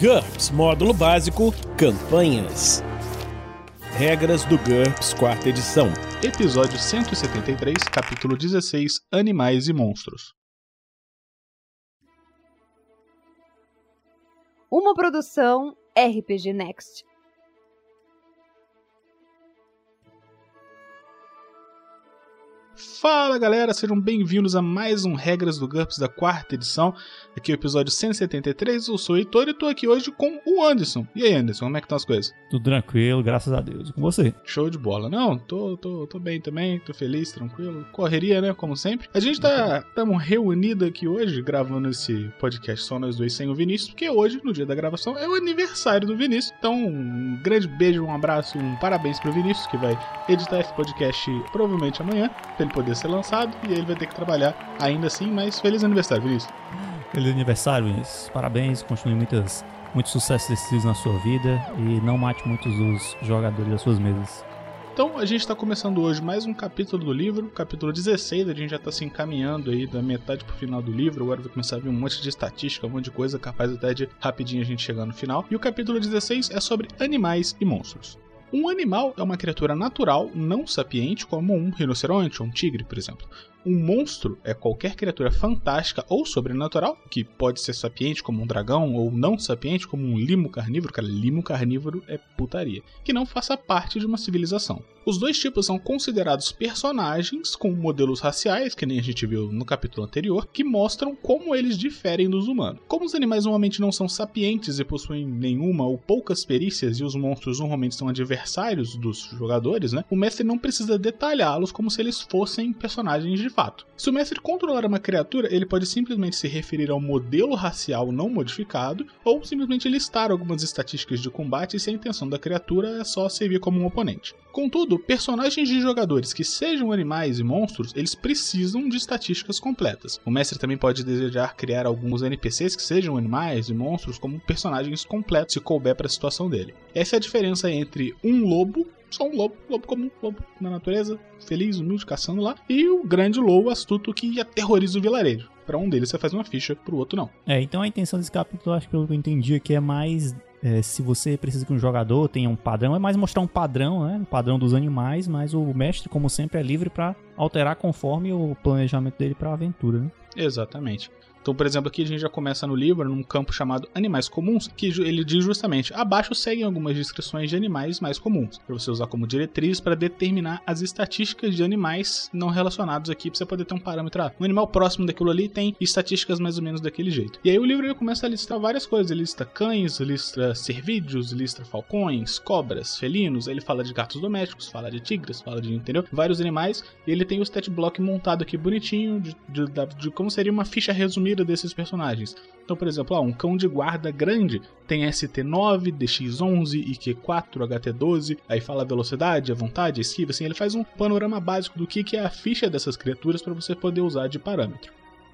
GURPS Módulo Básico Campanhas. Regras do GURPS Quarta Edição. Episódio 173, capítulo 16 Animais e Monstros. Uma produção RPG Next. Fala galera, sejam bem-vindos a mais um Regras do GURPS da quarta edição. Aqui é o episódio 173, eu sou o Heitor e tô aqui hoje com o Anderson. E aí, Anderson, como é que estão as coisas? Tudo tranquilo, graças a Deus. E com você? Show de bola. Não, tô, tô, tô bem também, tô feliz, tranquilo. Correria, né, como sempre. A gente tá estamos reunidos aqui hoje, gravando esse podcast só nós dois sem o Vinícius, porque hoje, no dia da gravação, é o aniversário do Vinícius. Então, um grande beijo, um abraço, um parabéns pro Vinícius, que vai editar esse podcast provavelmente amanhã, pra ele poder ser lançado, e ele vai ter que trabalhar ainda assim, mas feliz aniversário, Vinícius. Feliz aniversário, Vinícius. Parabéns, continue muitas, muitos sucessos decisivos na sua vida e não mate muitos dos jogadores das suas mesas. Então, a gente está começando hoje mais um capítulo do livro, capítulo 16, a gente já está se encaminhando aí da metade pro final do livro, agora vai começar a vir um monte de estatística, um monte de coisa, capaz até de rapidinho a gente chegar no final. E o capítulo 16 é sobre animais e monstros. Um animal é uma criatura natural, não sapiente, como um rinoceronte ou um tigre, por exemplo. Um monstro é qualquer criatura fantástica ou sobrenatural, que pode ser sapiente como um dragão ou não sapiente como um limo carnívoro, cara, limo carnívoro é putaria, que não faça parte de uma civilização. Os dois tipos são considerados personagens com modelos raciais, que nem a gente viu no capítulo anterior, que mostram como eles diferem dos humanos. Como os animais normalmente não são sapientes e possuem nenhuma ou poucas perícias e os monstros normalmente são adversários dos jogadores, né? O mestre não precisa detalhá-los como se eles fossem personagens de fato. Se o mestre controlar uma criatura, ele pode simplesmente se referir ao modelo racial não modificado ou simplesmente listar algumas estatísticas de combate se a intenção da criatura é só servir como um oponente. Contudo, personagens de jogadores que sejam animais e monstros, eles precisam de estatísticas completas. O mestre também pode desejar criar alguns NPCs que sejam animais e monstros como personagens completos se couber para a situação dele. Essa é a diferença entre um lobo só um lobo, lobo comum, lobo na natureza, feliz, humilde, caçando lá, e o grande lobo astuto que aterroriza o vilarejo. Para um deles você faz uma ficha, pro outro não. É, então a intenção desse capítulo, acho que pelo que eu entendi aqui, é mais é, se você precisa que um jogador tenha um padrão, é mais mostrar um padrão, né? Um padrão dos animais, mas o mestre, como sempre, é livre para alterar conforme o planejamento dele para a aventura, né? Exatamente. Então, por exemplo, aqui a gente já começa no livro, num campo chamado Animais Comuns, que ele diz justamente: abaixo seguem algumas descrições de animais mais comuns, para você usar como diretriz para determinar as estatísticas de animais não relacionados aqui, para você poder ter um parâmetro. Ah, um animal próximo daquilo ali tem estatísticas mais ou menos daquele jeito. E aí o livro ele começa a listar várias coisas: ele lista cães, lista cervídeos, lista falcões, cobras, felinos, ele fala de gatos domésticos, fala de tigres, fala de, entendeu? Vários animais, e ele tem o stat block montado aqui bonitinho, de, de, de, de como seria uma ficha resumida desses personagens. Então, por exemplo, ó, um cão de guarda grande tem ST9, DX11, IQ4, HT12, aí fala a velocidade, a vontade, a esquiva, assim, ele faz um panorama básico do que, que é a ficha dessas criaturas para você poder usar de parâmetro.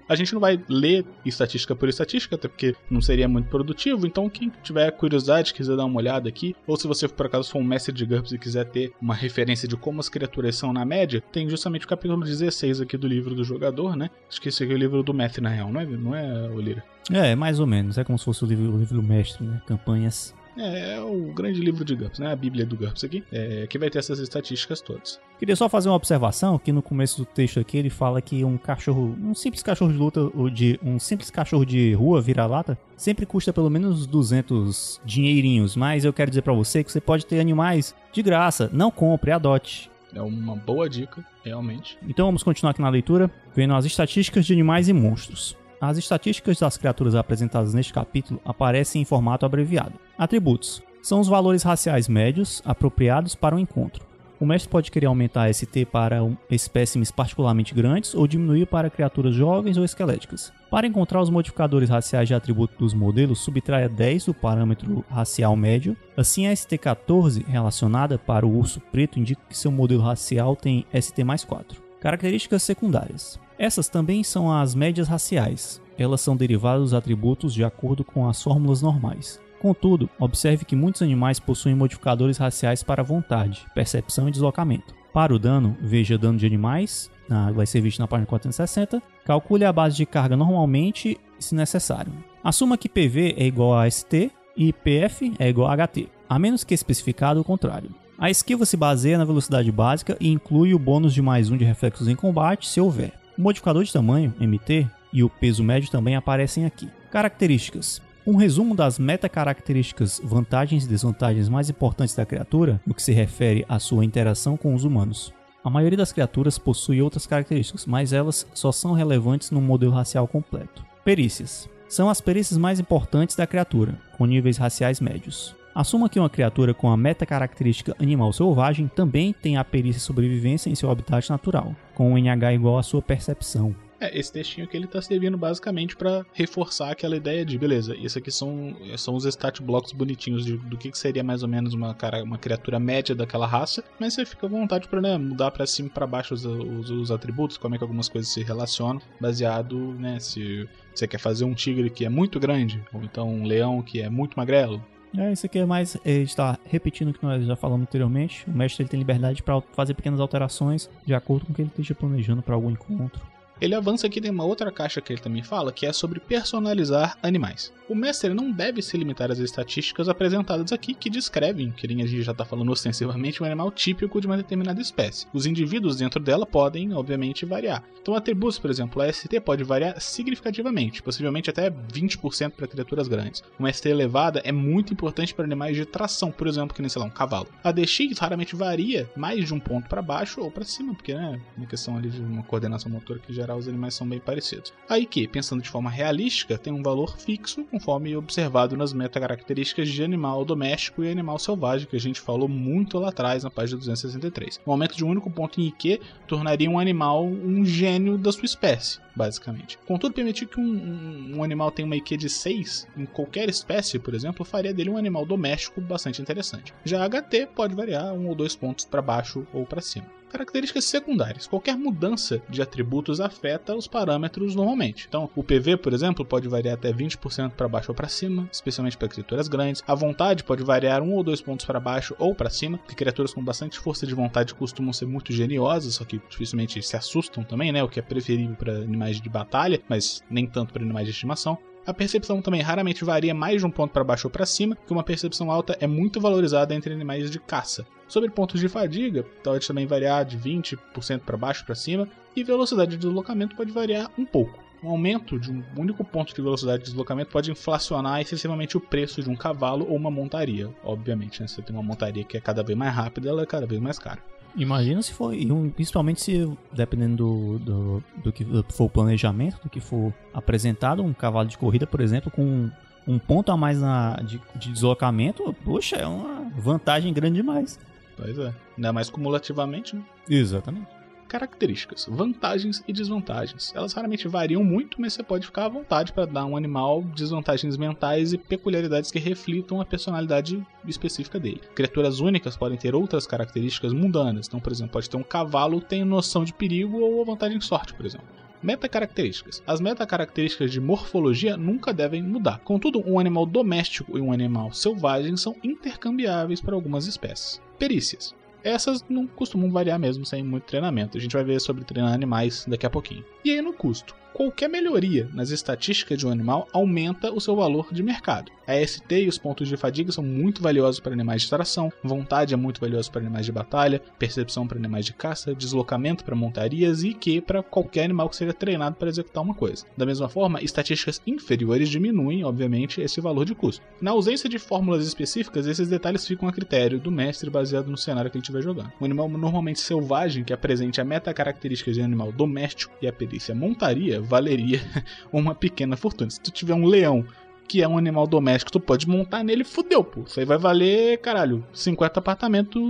A gente não vai ler estatística por estatística, até porque não seria muito produtivo. Então, quem tiver curiosidade, quiser dar uma olhada aqui, ou se você por acaso for um mestre de GURPS e quiser ter uma referência de como as criaturas são na média, tem justamente o capítulo 16 aqui do livro do jogador, né? Acho que é o livro do mestre, na real, não é, não é Olira? É, mais ou menos. É como se fosse o livro, o livro do mestre, né? Campanhas. É, é o grande livro de GURPS, né? A Bíblia do GURPS aqui, é, que vai ter essas estatísticas todas. Queria só fazer uma observação que no começo do texto aqui ele fala que um cachorro, um simples cachorro de luta ou de um simples cachorro de rua vira-lata sempre custa pelo menos 200 dinheirinhos, mas eu quero dizer para você que você pode ter animais de graça, não compre, adote. É uma boa dica, realmente. Então vamos continuar aqui na leitura, vendo as estatísticas de animais e monstros. As estatísticas das criaturas apresentadas neste capítulo aparecem em formato abreviado. Atributos: são os valores raciais médios apropriados para o encontro. O mestre pode querer aumentar a ST para espécimes particularmente grandes ou diminuir para criaturas jovens ou esqueléticas. Para encontrar os modificadores raciais de atributo dos modelos, subtraia 10 do parâmetro racial médio. Assim, a ST14 relacionada para o urso preto indica que seu modelo racial tem ST mais 4. Características secundárias. Essas também são as médias raciais. Elas são derivadas dos atributos de acordo com as fórmulas normais. Contudo, observe que muitos animais possuem modificadores raciais para vontade, percepção e deslocamento. Para o dano, veja dano de animais, vai ser visto na página 460. Calcule a base de carga normalmente, se necessário. Assuma que PV é igual a ST, e PF é igual a HT, a menos que especificado o contrário. A esquiva se baseia na velocidade básica e inclui o bônus de mais um de reflexos em combate, se houver. O modificador de tamanho, MT, e o peso médio também aparecem aqui. Características. Um resumo das meta-características, vantagens e desvantagens mais importantes da criatura no que se refere à sua interação com os humanos. A maioria das criaturas possui outras características, mas elas só são relevantes no modelo racial completo. Perícias. São as perícias mais importantes da criatura, com níveis raciais médios. Assuma que uma criatura com a meta-característica animal selvagem também tem a perícia sobrevivência em seu habitat natural, com um NH igual à sua percepção. É, esse textinho aqui ele tá servindo basicamente para reforçar aquela ideia de, beleza, isso aqui são, são os stat blocks bonitinhos de, do que, que seria mais ou menos uma, cara, uma criatura média daquela raça, mas você fica à vontade para né, mudar para cima e pra baixo os, os, os, atributos, como é que algumas coisas se relacionam, baseado, né, se você quer fazer um tigre que é muito grande, ou então um leão que é muito magrelo, é, isso aqui é mais. está repetindo o que nós já falamos anteriormente. O mestre ele tem liberdade para fazer pequenas alterações de acordo com o que ele esteja planejando para algum encontro. Ele avança aqui em uma outra caixa que ele também fala, que é sobre personalizar animais. O mestre não deve se limitar às estatísticas apresentadas aqui, que descrevem, que a gente já está falando ostensivamente, um animal típico de uma determinada espécie. Os indivíduos dentro dela podem, obviamente, variar. Então, atributos, por exemplo, a ST pode variar significativamente, possivelmente até 20% para criaturas grandes. Uma ST elevada é muito importante para animais de tração, por exemplo, que nem, sei lá, um cavalo. A DX raramente varia mais de um ponto para baixo ou para cima, porque, né, uma questão ali de uma coordenação motora que geral os animais são bem parecidos. Aí que, pensando de forma realística, tem um valor fixo conforme observado nas metacaracterísticas de animal doméstico e animal selvagem, que a gente falou muito lá atrás na página 263. O aumento de um único ponto em IQ tornaria um animal um gênio da sua espécie, basicamente. Contudo, permitir que um, um, um animal tenha uma IQ de 6 em qualquer espécie, por exemplo, faria dele um animal doméstico bastante interessante. Já HT pode variar um ou dois pontos para baixo ou para cima. Características secundárias. Qualquer mudança de atributos afeta os parâmetros normalmente. Então, o PV, por exemplo, pode variar até 20% para baixo ou para cima, especialmente para criaturas grandes. A vontade pode variar um ou dois pontos para baixo ou para cima, porque criaturas com bastante força de vontade costumam ser muito geniosas, só que dificilmente se assustam também, né? O que é preferível para animais de batalha, mas nem tanto para animais de estimação. A percepção também raramente varia mais de um ponto para baixo ou para cima, que uma percepção alta é muito valorizada entre animais de caça. Sobre pontos de fadiga, pode também variar de 20% para baixo para cima, e velocidade de deslocamento pode variar um pouco. Um aumento de um único ponto de velocidade de deslocamento pode inflacionar excessivamente o preço de um cavalo ou uma montaria. Obviamente, né? se você tem uma montaria que é cada vez mais rápida, ela é cada vez mais cara. Imagina se for, principalmente se, dependendo do, do, do, que for o planejamento, do que for apresentado, um cavalo de corrida, por exemplo, com um ponto a mais na, de, de deslocamento, poxa, é uma vantagem grande demais. Pois é, ainda mais cumulativamente, né? Exatamente características, vantagens e desvantagens. Elas raramente variam muito, mas você pode ficar à vontade para dar um animal desvantagens mentais e peculiaridades que reflitam a personalidade específica dele. Criaturas únicas podem ter outras características mundanas. Então, por exemplo, pode ter um cavalo tem noção de perigo ou vantagem sorte, por exemplo. Metacaracterísticas. As metacaracterísticas de morfologia nunca devem mudar. Contudo, um animal doméstico e um animal selvagem são intercambiáveis para algumas espécies. Perícias. Essas não costumam variar mesmo sem muito treinamento. A gente vai ver sobre treinar animais daqui a pouquinho. E aí no custo. Qualquer melhoria nas estatísticas de um animal aumenta o seu valor de mercado. A ST e os pontos de fadiga são muito valiosos para animais de tração, vontade é muito valioso para animais de batalha, percepção para animais de caça, deslocamento para montarias e que para qualquer animal que seja treinado para executar uma coisa. Da mesma forma, estatísticas inferiores diminuem, obviamente, esse valor de custo. Na ausência de fórmulas específicas, esses detalhes ficam a critério do mestre baseado no cenário que ele estiver jogando. Um animal normalmente selvagem que apresente a meta-características de animal doméstico e a perícia montaria valeria uma pequena fortuna. Se tu tiver um leão que é um animal doméstico, tu pode montar nele, fudeu, pô. Isso aí vai valer, caralho, 50 apartamentos,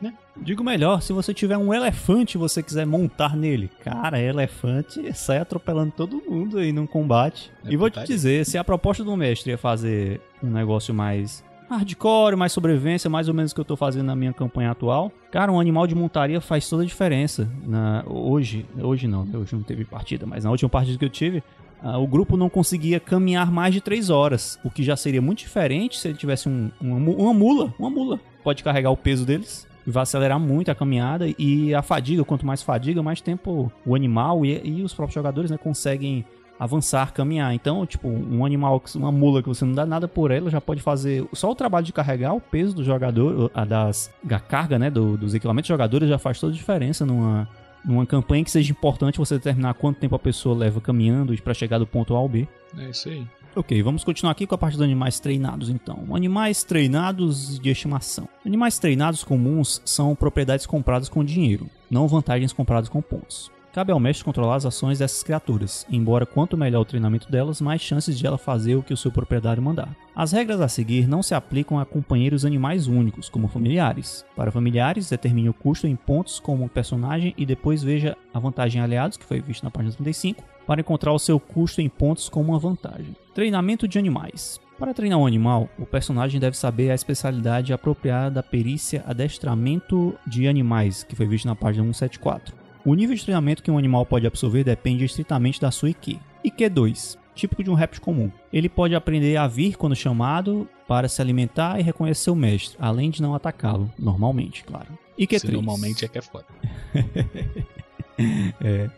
né? Digo melhor, se você tiver um elefante e você quiser montar nele, cara, elefante sai atropelando todo mundo aí num combate. É e vou te dizer, se a proposta do mestre é fazer um negócio mais hardcore, mais sobrevivência, mais ou menos o que eu tô fazendo na minha campanha atual. Cara, um animal de montaria faz toda a diferença. Na, hoje, hoje não, hoje não teve partida, mas na última partida que eu tive, uh, o grupo não conseguia caminhar mais de 3 horas, o que já seria muito diferente se ele tivesse um, uma, uma mula, uma mula. Pode carregar o peso deles, vai acelerar muito a caminhada e a fadiga, quanto mais fadiga, mais tempo o animal e, e os próprios jogadores né, conseguem avançar, caminhar. Então, tipo, um animal, uma mula que você não dá nada por ela, já pode fazer só o trabalho de carregar o peso do jogador, a das a carga, né, do, dos equipamentos jogadores já faz toda a diferença numa numa campanha que seja importante você determinar quanto tempo a pessoa leva caminhando para chegar do ponto A ao B. É isso aí. Ok, vamos continuar aqui com a parte dos animais treinados então. Animais treinados de estimação. Animais treinados comuns são propriedades compradas com dinheiro, não vantagens compradas com pontos. Cabe ao mestre controlar as ações dessas criaturas, embora quanto melhor o treinamento delas, mais chances de ela fazer o que o seu proprietário mandar. As regras a seguir não se aplicam a companheiros animais únicos, como familiares. Para familiares, determine o custo em pontos como personagem e depois veja a vantagem aliados, que foi visto na página 35, para encontrar o seu custo em pontos como uma vantagem. Treinamento de animais. Para treinar um animal, o personagem deve saber a especialidade apropriada da perícia adestramento de animais, que foi visto na página 174. O nível de treinamento que um animal pode absorver depende estritamente da sua IQ. IQ 2, típico de um réptil comum. Ele pode aprender a vir quando chamado para se alimentar e reconhecer o mestre, além de não atacá-lo, normalmente, claro. IQ 3. Normalmente é que é foda. é.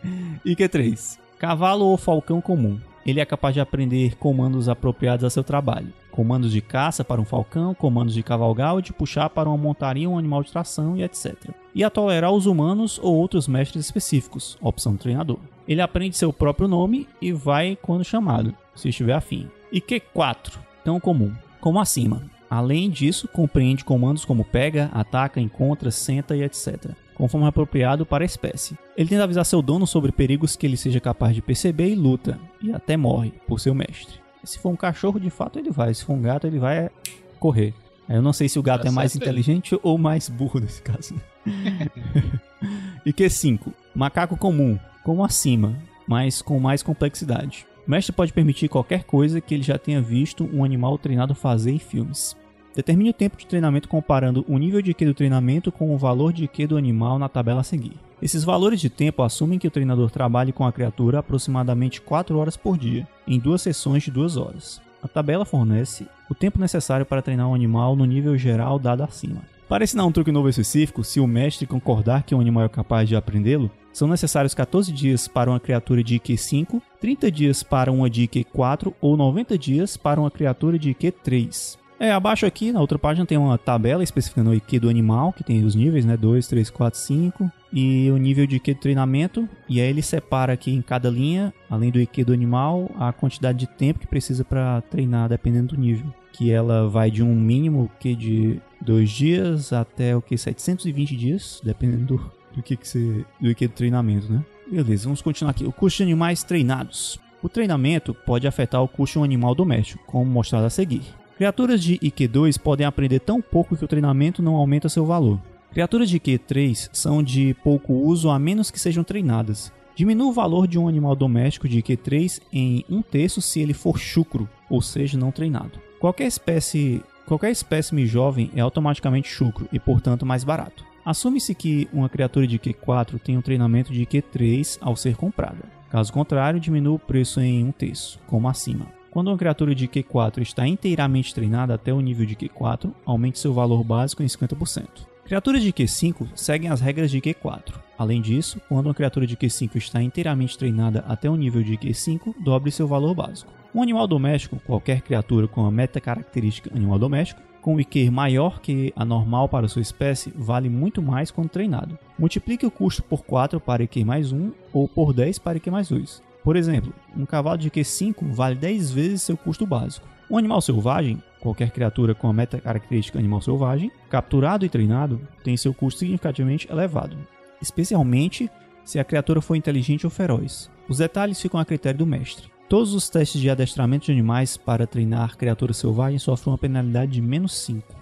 IQ 3. Cavalo ou falcão comum ele é capaz de aprender comandos apropriados a seu trabalho. Comandos de caça para um falcão, comandos de cavalgar ou de puxar para uma montaria, um animal de tração e etc. E a tolerar os humanos ou outros mestres específicos, opção do treinador. Ele aprende seu próprio nome e vai quando chamado, se estiver afim. E Q4, tão comum, como acima. Além disso, compreende comandos como pega, ataca, encontra, senta e etc conforme apropriado para a espécie. Ele tenta avisar seu dono sobre perigos que ele seja capaz de perceber e luta, e até morre por seu mestre. Se for um cachorro, de fato ele vai, se for um gato, ele vai correr. Eu não sei se o gato é mais inteligente ou mais burro nesse caso. e Q5. Macaco comum, como acima, mas com mais complexidade. O mestre pode permitir qualquer coisa que ele já tenha visto um animal treinado fazer em filmes. Determine o tempo de treinamento comparando o nível de IQ do treinamento com o valor de IQ do animal na tabela a seguir. Esses valores de tempo assumem que o treinador trabalhe com a criatura aproximadamente 4 horas por dia, em duas sessões de 2 horas. A tabela fornece o tempo necessário para treinar um animal no nível geral dado acima. Para ensinar um truque novo específico, se o mestre concordar que o animal é capaz de aprendê-lo, são necessários 14 dias para uma criatura de IQ 5, 30 dias para uma de IQ 4 ou 90 dias para uma criatura de IQ 3. É, abaixo aqui, na outra página, tem uma tabela especificando o IQ do animal, que tem os níveis, né? 2, 3, 4, 5. E o nível de IQ de treinamento. E aí ele separa aqui em cada linha, além do IQ do animal, a quantidade de tempo que precisa para treinar, dependendo do nível. Que ela vai de um mínimo que de 2 dias até o que 720 dias, dependendo do, do que, que você. do IQ do treinamento, né? Beleza, vamos continuar aqui. O custo de animais treinados. O treinamento pode afetar o custo de um animal doméstico, como mostrado a seguir. Criaturas de IQ2 podem aprender tão pouco que o treinamento não aumenta seu valor. Criaturas de IQ3 são de pouco uso a menos que sejam treinadas. Diminua o valor de um animal doméstico de IQ3 em um terço se ele for chucro, ou seja, não treinado. Qualquer espécie, qualquer espécime jovem é automaticamente chucro e, portanto, mais barato. Assume-se que uma criatura de IQ4 tem um treinamento de IQ3 ao ser comprada. Caso contrário, diminua o preço em um terço, como acima. Quando uma criatura de Q4 está inteiramente treinada até o nível de Q4, aumente seu valor básico em 50%. Criaturas de Q5 seguem as regras de Q4. Além disso, quando uma criatura de Q5 está inteiramente treinada até o nível de Q5, dobre seu valor básico. Um animal doméstico, qualquer criatura com a meta característica animal doméstico, com IQ maior que a normal para sua espécie, vale muito mais quando treinado. Multiplique o custo por 4 para IQ mais 1 ou por 10 para IQ mais 2. Por exemplo, um cavalo de Q5 vale 10 vezes seu custo básico. Um animal selvagem, qualquer criatura com a meta característica animal selvagem, capturado e treinado, tem seu custo significativamente elevado, especialmente se a criatura for inteligente ou feroz. Os detalhes ficam a critério do mestre. Todos os testes de adestramento de animais para treinar criaturas selvagens sofrem uma penalidade de menos 5.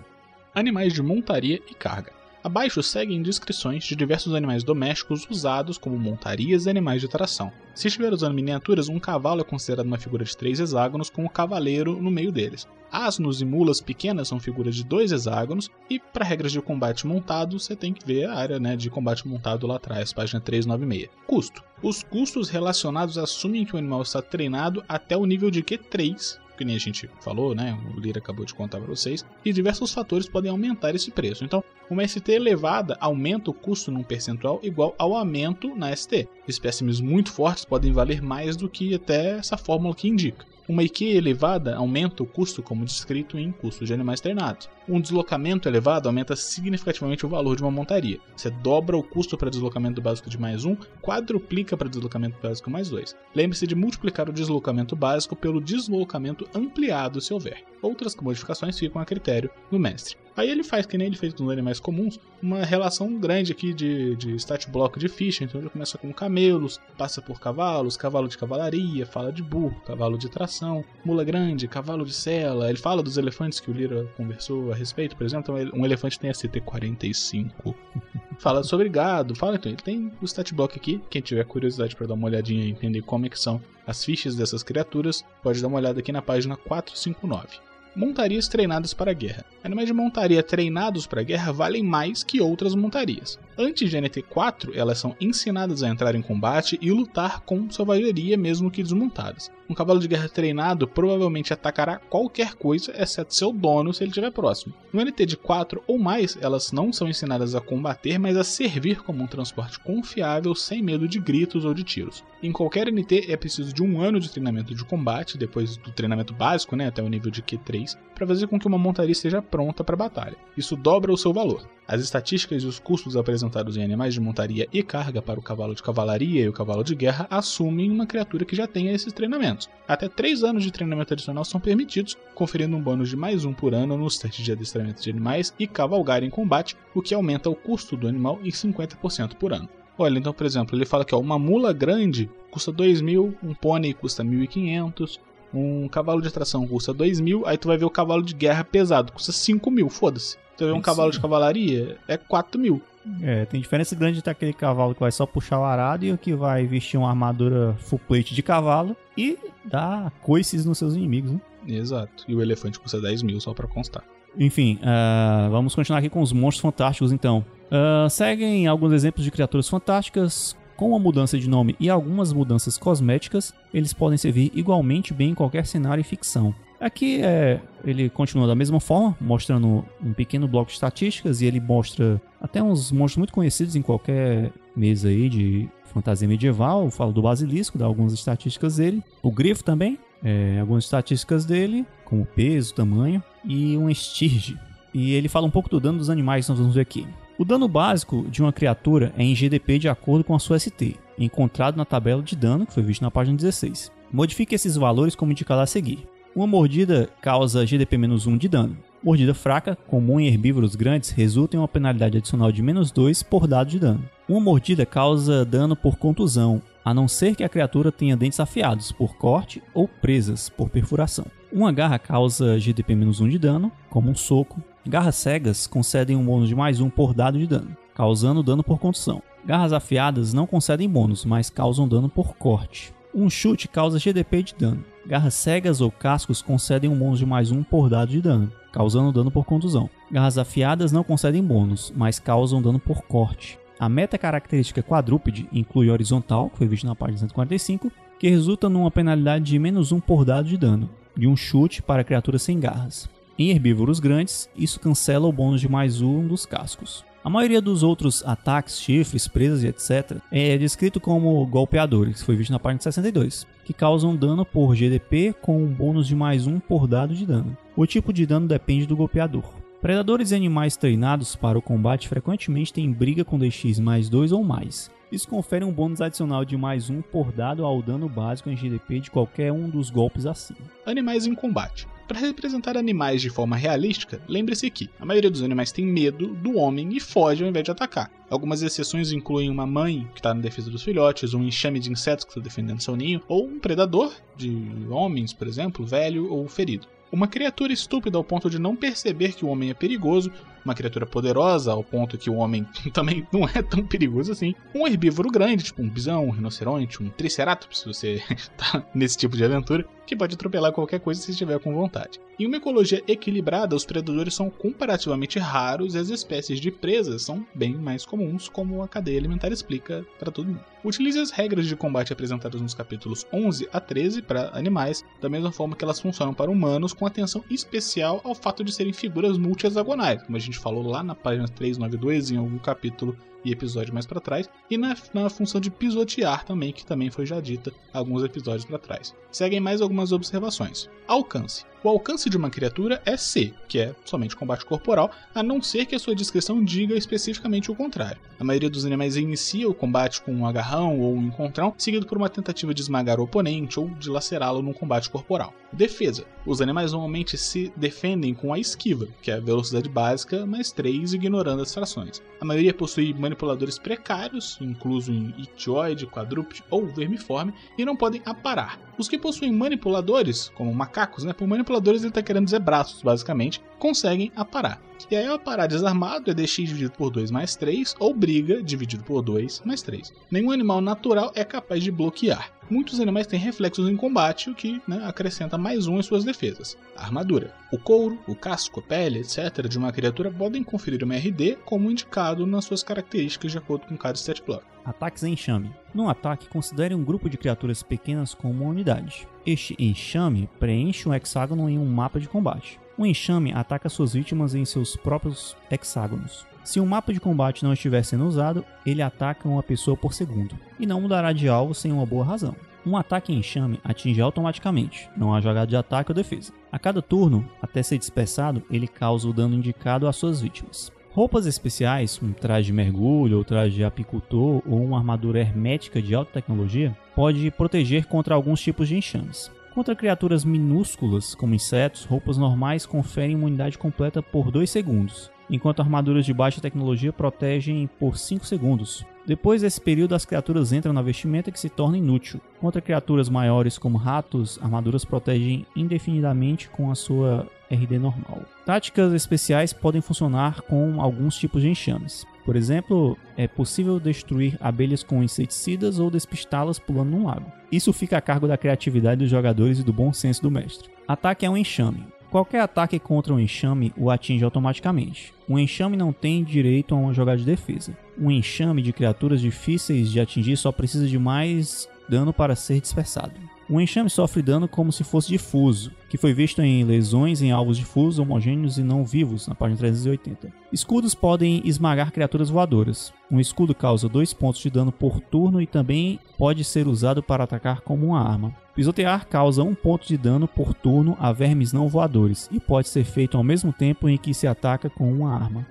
Animais de montaria e carga. Abaixo seguem descrições de diversos animais domésticos usados como montarias e animais de tração. Se estiver usando miniaturas, um cavalo é considerado uma figura de três hexágonos com o um cavaleiro no meio deles. Asnos e mulas pequenas são figuras de dois hexágonos, e para regras de combate montado, você tem que ver a área né, de combate montado lá atrás, página 396. Custo. Os custos relacionados assumem que o animal está treinado até o nível de Q3 que nem a gente falou, né? O Lira acabou de contar para vocês, e diversos fatores podem aumentar esse preço. Então, uma ST elevada aumenta o custo num percentual igual ao aumento na ST. Espécimes muito fortes podem valer mais do que até essa fórmula que indica. Uma IQ elevada aumenta o custo, como descrito em custos de animais treinados. Um deslocamento elevado aumenta significativamente o valor de uma montaria. Você dobra o custo para deslocamento básico de mais um, quadruplica para deslocamento básico mais dois. Lembre-se de multiplicar o deslocamento básico pelo deslocamento ampliado se houver. Outras modificações ficam a critério do mestre. Aí ele faz, que nem ele fez com os animais comuns, uma relação grande aqui de, de stat block de ficha. Então ele começa com camelos, passa por cavalos, cavalo de cavalaria, fala de burro, cavalo de tração, mula grande, cavalo de sela. Ele fala dos elefantes que o Lira conversou a respeito, por exemplo. Um elefante tem a CT45. fala sobre gado, fala então. Ele tem o stat block aqui. Quem tiver curiosidade para dar uma olhadinha e entender como é que são as fichas dessas criaturas, pode dar uma olhada aqui na página 459 montarias treinadas para a guerra. Animais de montaria treinados para a guerra valem mais que outras montarias. Antes de NT4, elas são ensinadas a entrar em combate e lutar com selvageria mesmo que desmontadas. Um cavalo de guerra treinado provavelmente atacará qualquer coisa, exceto seu dono se ele estiver próximo. No NT de 4 ou mais, elas não são ensinadas a combater, mas a servir como um transporte confiável sem medo de gritos ou de tiros. Em qualquer NT é preciso de um ano de treinamento de combate, depois do treinamento básico, né, até o nível de Q3, para fazer com que uma montaria esteja pronta para batalha. Isso dobra o seu valor. As estatísticas e os custos apresentados em animais de montaria e carga para o cavalo de cavalaria e o cavalo de guerra assumem uma criatura que já tenha esses treinamentos. Até 3 anos de treinamento adicional são permitidos, conferindo um bônus de mais um por ano nos testes de adestramento de animais e cavalgar em combate, o que aumenta o custo do animal em 50% por ano. Olha, então, por exemplo, ele fala que ó, uma mula grande custa 2 mil, um pônei custa 1.500, um cavalo de atração custa 2 mil, aí tu vai ver o cavalo de guerra pesado, custa 5 mil, foda-se. Tu vê um cavalo de cavalaria, é 4 mil. É, tem diferença grande entre aquele cavalo que vai só puxar o arado e o que vai vestir uma armadura full plate de cavalo e dar coices nos seus inimigos, né? Exato. E o elefante custa 10 mil, só pra constar. Enfim, uh, vamos continuar aqui com os monstros fantásticos então. Uh, seguem alguns exemplos de criaturas fantásticas. Com a mudança de nome e algumas mudanças cosméticas, eles podem servir igualmente bem em qualquer cenário e ficção. Aqui é, ele continua da mesma forma, mostrando um pequeno bloco de estatísticas e ele mostra até uns monstros muito conhecidos em qualquer mesa aí de fantasia medieval. Fala do basilisco, dá algumas estatísticas dele. O grifo também, é, algumas estatísticas dele, como peso, tamanho e um estirge. E ele fala um pouco do dano dos animais que nós vamos ver aqui. O dano básico de uma criatura é em GDP de acordo com a sua ST, encontrado na tabela de dano que foi visto na página 16. Modifique esses valores como indicado a seguir. Uma mordida causa GDP-1 de dano. Mordida fraca, comum em herbívoros grandes, resulta em uma penalidade adicional de menos 2 por dado de dano. Uma mordida causa dano por contusão, a não ser que a criatura tenha dentes afiados por corte ou presas por perfuração. Uma garra causa GDP-1 de dano, como um soco. Garras cegas concedem um bônus de mais 1 por dado de dano, causando dano por contusão. Garras afiadas não concedem bônus, mas causam dano por corte. Um chute causa GDP de dano. Garras cegas ou cascos concedem um bônus de mais um por dado de dano, causando dano por contusão. Garras afiadas não concedem bônus, mas causam dano por corte. A meta característica quadrúpede inclui horizontal, que foi visto na página 145, que resulta numa penalidade de menos um por dado de dano, de um chute para criaturas sem garras. Em herbívoros grandes, isso cancela o bônus de mais um dos cascos. A maioria dos outros ataques, chifres, presas e etc. é descrito como golpeadores, que foi visto na página 62, que causam dano por GDP com um bônus de mais um por dado de dano. O tipo de dano depende do golpeador. Predadores e animais treinados para o combate frequentemente têm briga com DX mais 2 ou mais. Isso confere um bônus adicional de mais um por dado ao dano básico em GDP de qualquer um dos golpes acima. Animais em combate. Para representar animais de forma realística, lembre-se que a maioria dos animais tem medo do homem e foge ao invés de atacar. Algumas exceções incluem uma mãe que está na defesa dos filhotes, um enxame de insetos que está defendendo seu ninho, ou um predador de homens, por exemplo, velho ou ferido. uma criatura estúpida ao ponto de não perceber que o homem é perigoso, uma criatura poderosa ao ponto que o homem também não é tão perigoso assim, um herbívoro grande, tipo um bisão, um rinoceronte, um triceratops, se você tá nesse tipo de aventura, que pode atropelar qualquer coisa se estiver com vontade. Em uma ecologia equilibrada, os predadores são comparativamente raros e as espécies de presas são bem mais comuns, como a cadeia alimentar explica para todo mundo. Utilize as regras de combate apresentadas nos capítulos 11 a 13 para animais, da mesma forma que elas funcionam para humanos, com atenção especial ao fato de serem figuras multi-hexagonais, como a gente falou lá na página 392 em algum capítulo e episódio mais para trás, e na, na, função de pisotear também, que também foi já dita alguns episódios para trás. Seguem mais algumas observações. Alcance. O alcance de uma criatura é C, que é somente combate corporal, a não ser que a sua descrição diga especificamente o contrário. A maioria dos animais inicia o combate com um agarrão ou um encontrão, seguido por uma tentativa de esmagar o oponente ou de lacerá-lo num combate corporal. Defesa. Os animais normalmente se defendem com a esquiva, que é a velocidade básica mais 3, ignorando as trações. A maioria possui manipuladores precários, incluso em ictioide, quadrúpede ou vermiforme, e não podem aparar. Os que possuem manipuladores, como macacos, né, por manipuladores ele está querendo dizer braços, basicamente, conseguem aparar. E aí, o aparar desarmado é DX dividido por 2 mais 3, ou briga dividido por 2 mais 3. Nenhum animal natural é capaz de bloquear. Muitos animais têm reflexos em combate, o que né, acrescenta mais um em suas defesas. A armadura. O couro, o casco, a pele, etc. de uma criatura podem conferir uma RD como indicado nas suas características de acordo com cada stat block. Ataques em enxame. Num ataque, considere um grupo de criaturas pequenas como uma unidade. Este enxame preenche um hexágono em um mapa de combate. O enxame ataca suas vítimas em seus próprios hexágonos. Se um mapa de combate não estiver sendo usado, ele ataca uma pessoa por segundo, e não mudará de alvo sem uma boa razão. Um ataque em enxame atinge automaticamente, não há jogada de ataque ou defesa. A cada turno, até ser dispersado, ele causa o dano indicado às suas vítimas. Roupas especiais, um traje de mergulho ou traje de apicultor ou uma armadura hermética de alta tecnologia, pode proteger contra alguns tipos de enxames. Contra criaturas minúsculas, como insetos, roupas normais conferem imunidade completa por 2 segundos, enquanto armaduras de baixa tecnologia protegem por 5 segundos. Depois desse período, as criaturas entram na vestimenta que se torna inútil. Contra criaturas maiores como ratos, armaduras protegem indefinidamente com a sua RD normal. Táticas especiais podem funcionar com alguns tipos de enxames. Por exemplo, é possível destruir abelhas com inseticidas ou despistá-las pulando num lago. Isso fica a cargo da criatividade dos jogadores e do bom senso do mestre. Ataque é um enxame. Qualquer ataque contra um enxame o atinge automaticamente. Um enxame não tem direito a uma jogada de defesa. Um enxame de criaturas difíceis de atingir só precisa de mais dano para ser dispersado. O enxame sofre dano como se fosse difuso, que foi visto em lesões em alvos difusos, homogêneos e não vivos, na página 380. Escudos podem esmagar criaturas voadoras. Um escudo causa 2 pontos de dano por turno e também pode ser usado para atacar como uma arma. Pisotear causa 1 um ponto de dano por turno a vermes não voadores e pode ser feito ao mesmo tempo em que se ataca com uma arma.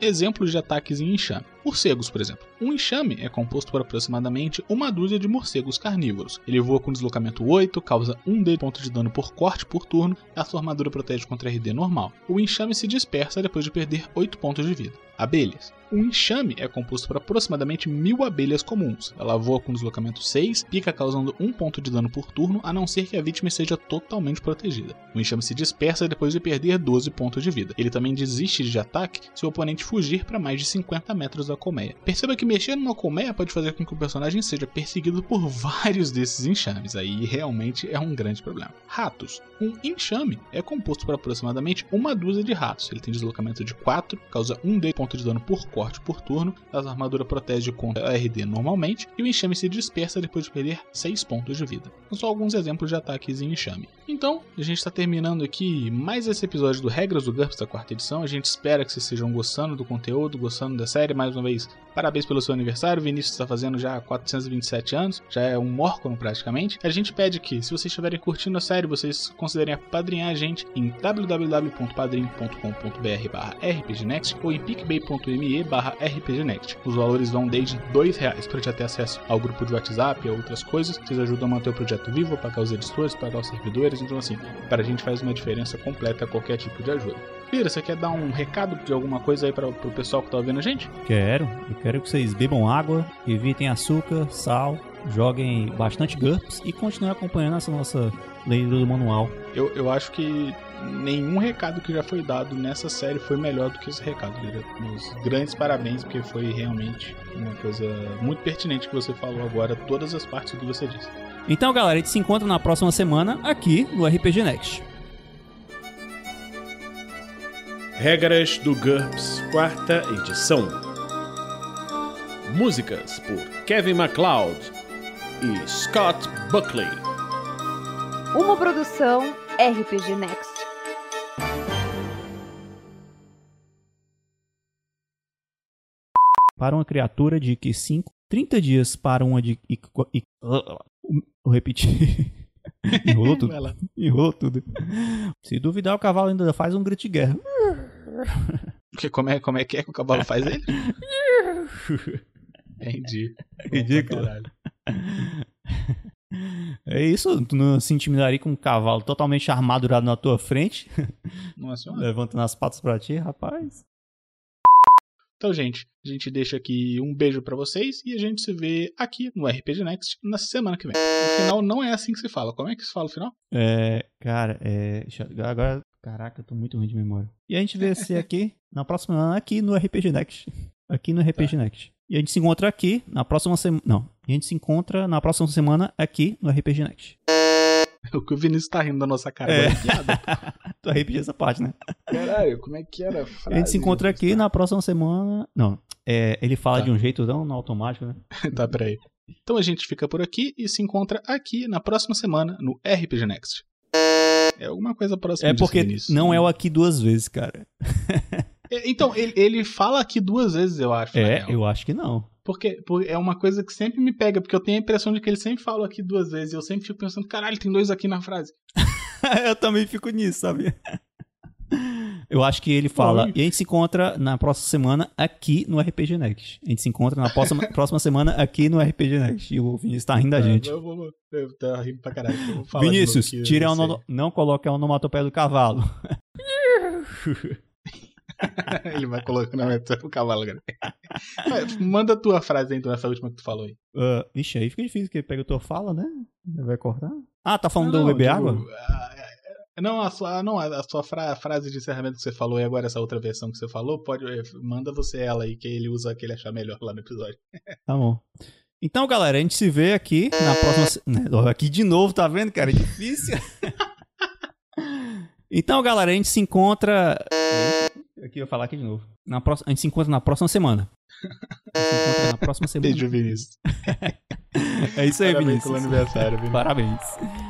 Exemplos de ataques em enxame. Morcegos, por exemplo. Um enxame é composto por aproximadamente uma dúzia de morcegos carnívoros. Ele voa com deslocamento 8, causa 1 d ponto de dano por corte por turno, e a sua armadura protege contra RD normal. O enxame se dispersa depois de perder 8 pontos de vida. Abelhas. Um enxame é composto por aproximadamente mil abelhas comuns. Ela voa com deslocamento 6, pica causando 1 ponto de dano por turno, a não ser que a vítima seja totalmente protegida. O enxame se dispersa depois de perder 12 pontos de vida. Ele também desiste de ataque se o oponente fugir para mais de 50 metros da colmeia. Perceba que mexer numa colmeia pode fazer com que o personagem seja perseguido por vários desses enxames, aí realmente é um grande problema. Ratos. Um enxame é composto por aproximadamente uma dúzia de ratos. Ele tem deslocamento de 4, causa 1d ponto de dano por corte por turno, a armadura protege contra a RD normalmente, e o enxame se dispersa depois de perder 6 pontos de vida. São só alguns exemplos de ataques em enxame. Então, a gente está terminando aqui mais esse episódio do Regras do GURPS da quarta edição. A gente espera que vocês estejam gostando do conteúdo, gostando da série. Mais uma vez, parabéns pelo seu aniversário. Vinícius está fazendo já 427 anos, já é um Morcon praticamente. A gente pede que, se vocês estiverem curtindo a série, vocês considerem apadrinhar a gente em www.padrim.com.br rpgnext ou em picbay.me rpgnext. Os valores vão desde R$ reais para já ter acesso ao grupo de WhatsApp e a outras coisas. Vocês ajudam a manter o projeto vivo, pagar os editores, pagar os servidores. Então, assim, para a gente faz uma diferença completa qualquer tipo de ajuda. Lira, você quer dar um recado de alguma coisa aí para o pessoal que tá ouvindo a gente? Quero. Eu quero que vocês bebam água, evitem açúcar, sal joguem bastante GURPS e continuem acompanhando essa nossa leitura do manual. Eu, eu acho que nenhum recado que já foi dado nessa série foi melhor do que esse recado, Lira. Meus grandes parabéns, porque foi realmente uma coisa muito pertinente que você falou agora, todas as partes do que você disse. Então, galera, a gente se encontra na próxima semana aqui no RPG Next. Regras do GURPS, quarta edição. Músicas por Kevin MacLeod e Scott Buckley. Uma produção RPG Next. Para uma criatura de Q5, 30 dias para uma de. Vou repetir. Enrolou tudo. Enrolou tudo. Se duvidar, o cavalo ainda faz um grito de guerra. Porque como é, como é que é que o cavalo faz ele? Entendi. Ridículo. É isso, tu não se intimidaria com um cavalo totalmente armadurado na tua frente, Nossa senhora. levantando as patas pra ti, rapaz. Então, gente, a gente deixa aqui um beijo pra vocês e a gente se vê aqui no RPG Next na semana que vem. O final não é assim que se fala. Como é que se fala o final? É, cara, é. Agora, caraca, eu tô muito ruim de memória. E a gente vê se aqui, na próxima semana, aqui no RPG Next. Aqui no RPG Next. E a gente se encontra aqui na próxima semana. Não, a gente se encontra na próxima semana aqui no RPG Next. O que o Vinícius tá rindo da nossa cara. É. é. Tu repetir essa parte, né? Caralho, como é que era a? A gente se encontra aqui na próxima semana. Não, é, ele fala Tá. de um jeito não, no automático, né? tá, peraí. Então a gente fica por aqui e se encontra aqui na próxima semana no RPG Next. É alguma coisa próxima É disso, porque Vinícius. não é o aqui duas vezes, cara. É, Então, ele, ele fala aqui duas vezes, eu acho. É, eu acho que não. Porque, por- é uma coisa que sempre me pega, porque eu tenho a impressão de que ele sempre fala aqui duas vezes. E eu sempre fico pensando, caralho, tem dois aqui na frase. eu também fico nisso, sabe? Eu acho que ele fala. Oi. E a gente se encontra na próxima semana aqui no RPG Next. A gente se encontra na próxima, próxima semana aqui no RPG Next. E o Vinícius tá rindo da gente. Eu vou, eu tô rindo pra caralho. eu vou falar Vinícius, que tire a sei. ono... não coloque a onomatopeia do cavalo. ele vai colocando a meta pro cavalo, cara. Manda a tua frase aí, então, essa última que tu falou aí. Ah, vixe, aí fica difícil, porque pega a tua fala, né? Vai cortar? Ah, tá falando Não, do beber digo, água? a- Não, a sua, não, a sua fra- frase de encerramento que você falou e agora essa outra versão que você falou, pode, eh, manda você ela aí, que ele usa a que ele achar melhor lá no episódio. Tá bom. Então, galera, a gente se vê aqui na próxima. né, Aqui de novo, tá vendo, cara? É difícil. então, galera, a gente se encontra. Aqui eu vou falar aqui de novo. Na próxima... A gente se encontra na próxima semana. A gente se encontra na próxima semana. Beijo, Vinícius. É isso aí, Parabéns Vinícius. pelo aniversário, Vinícius. Parabéns.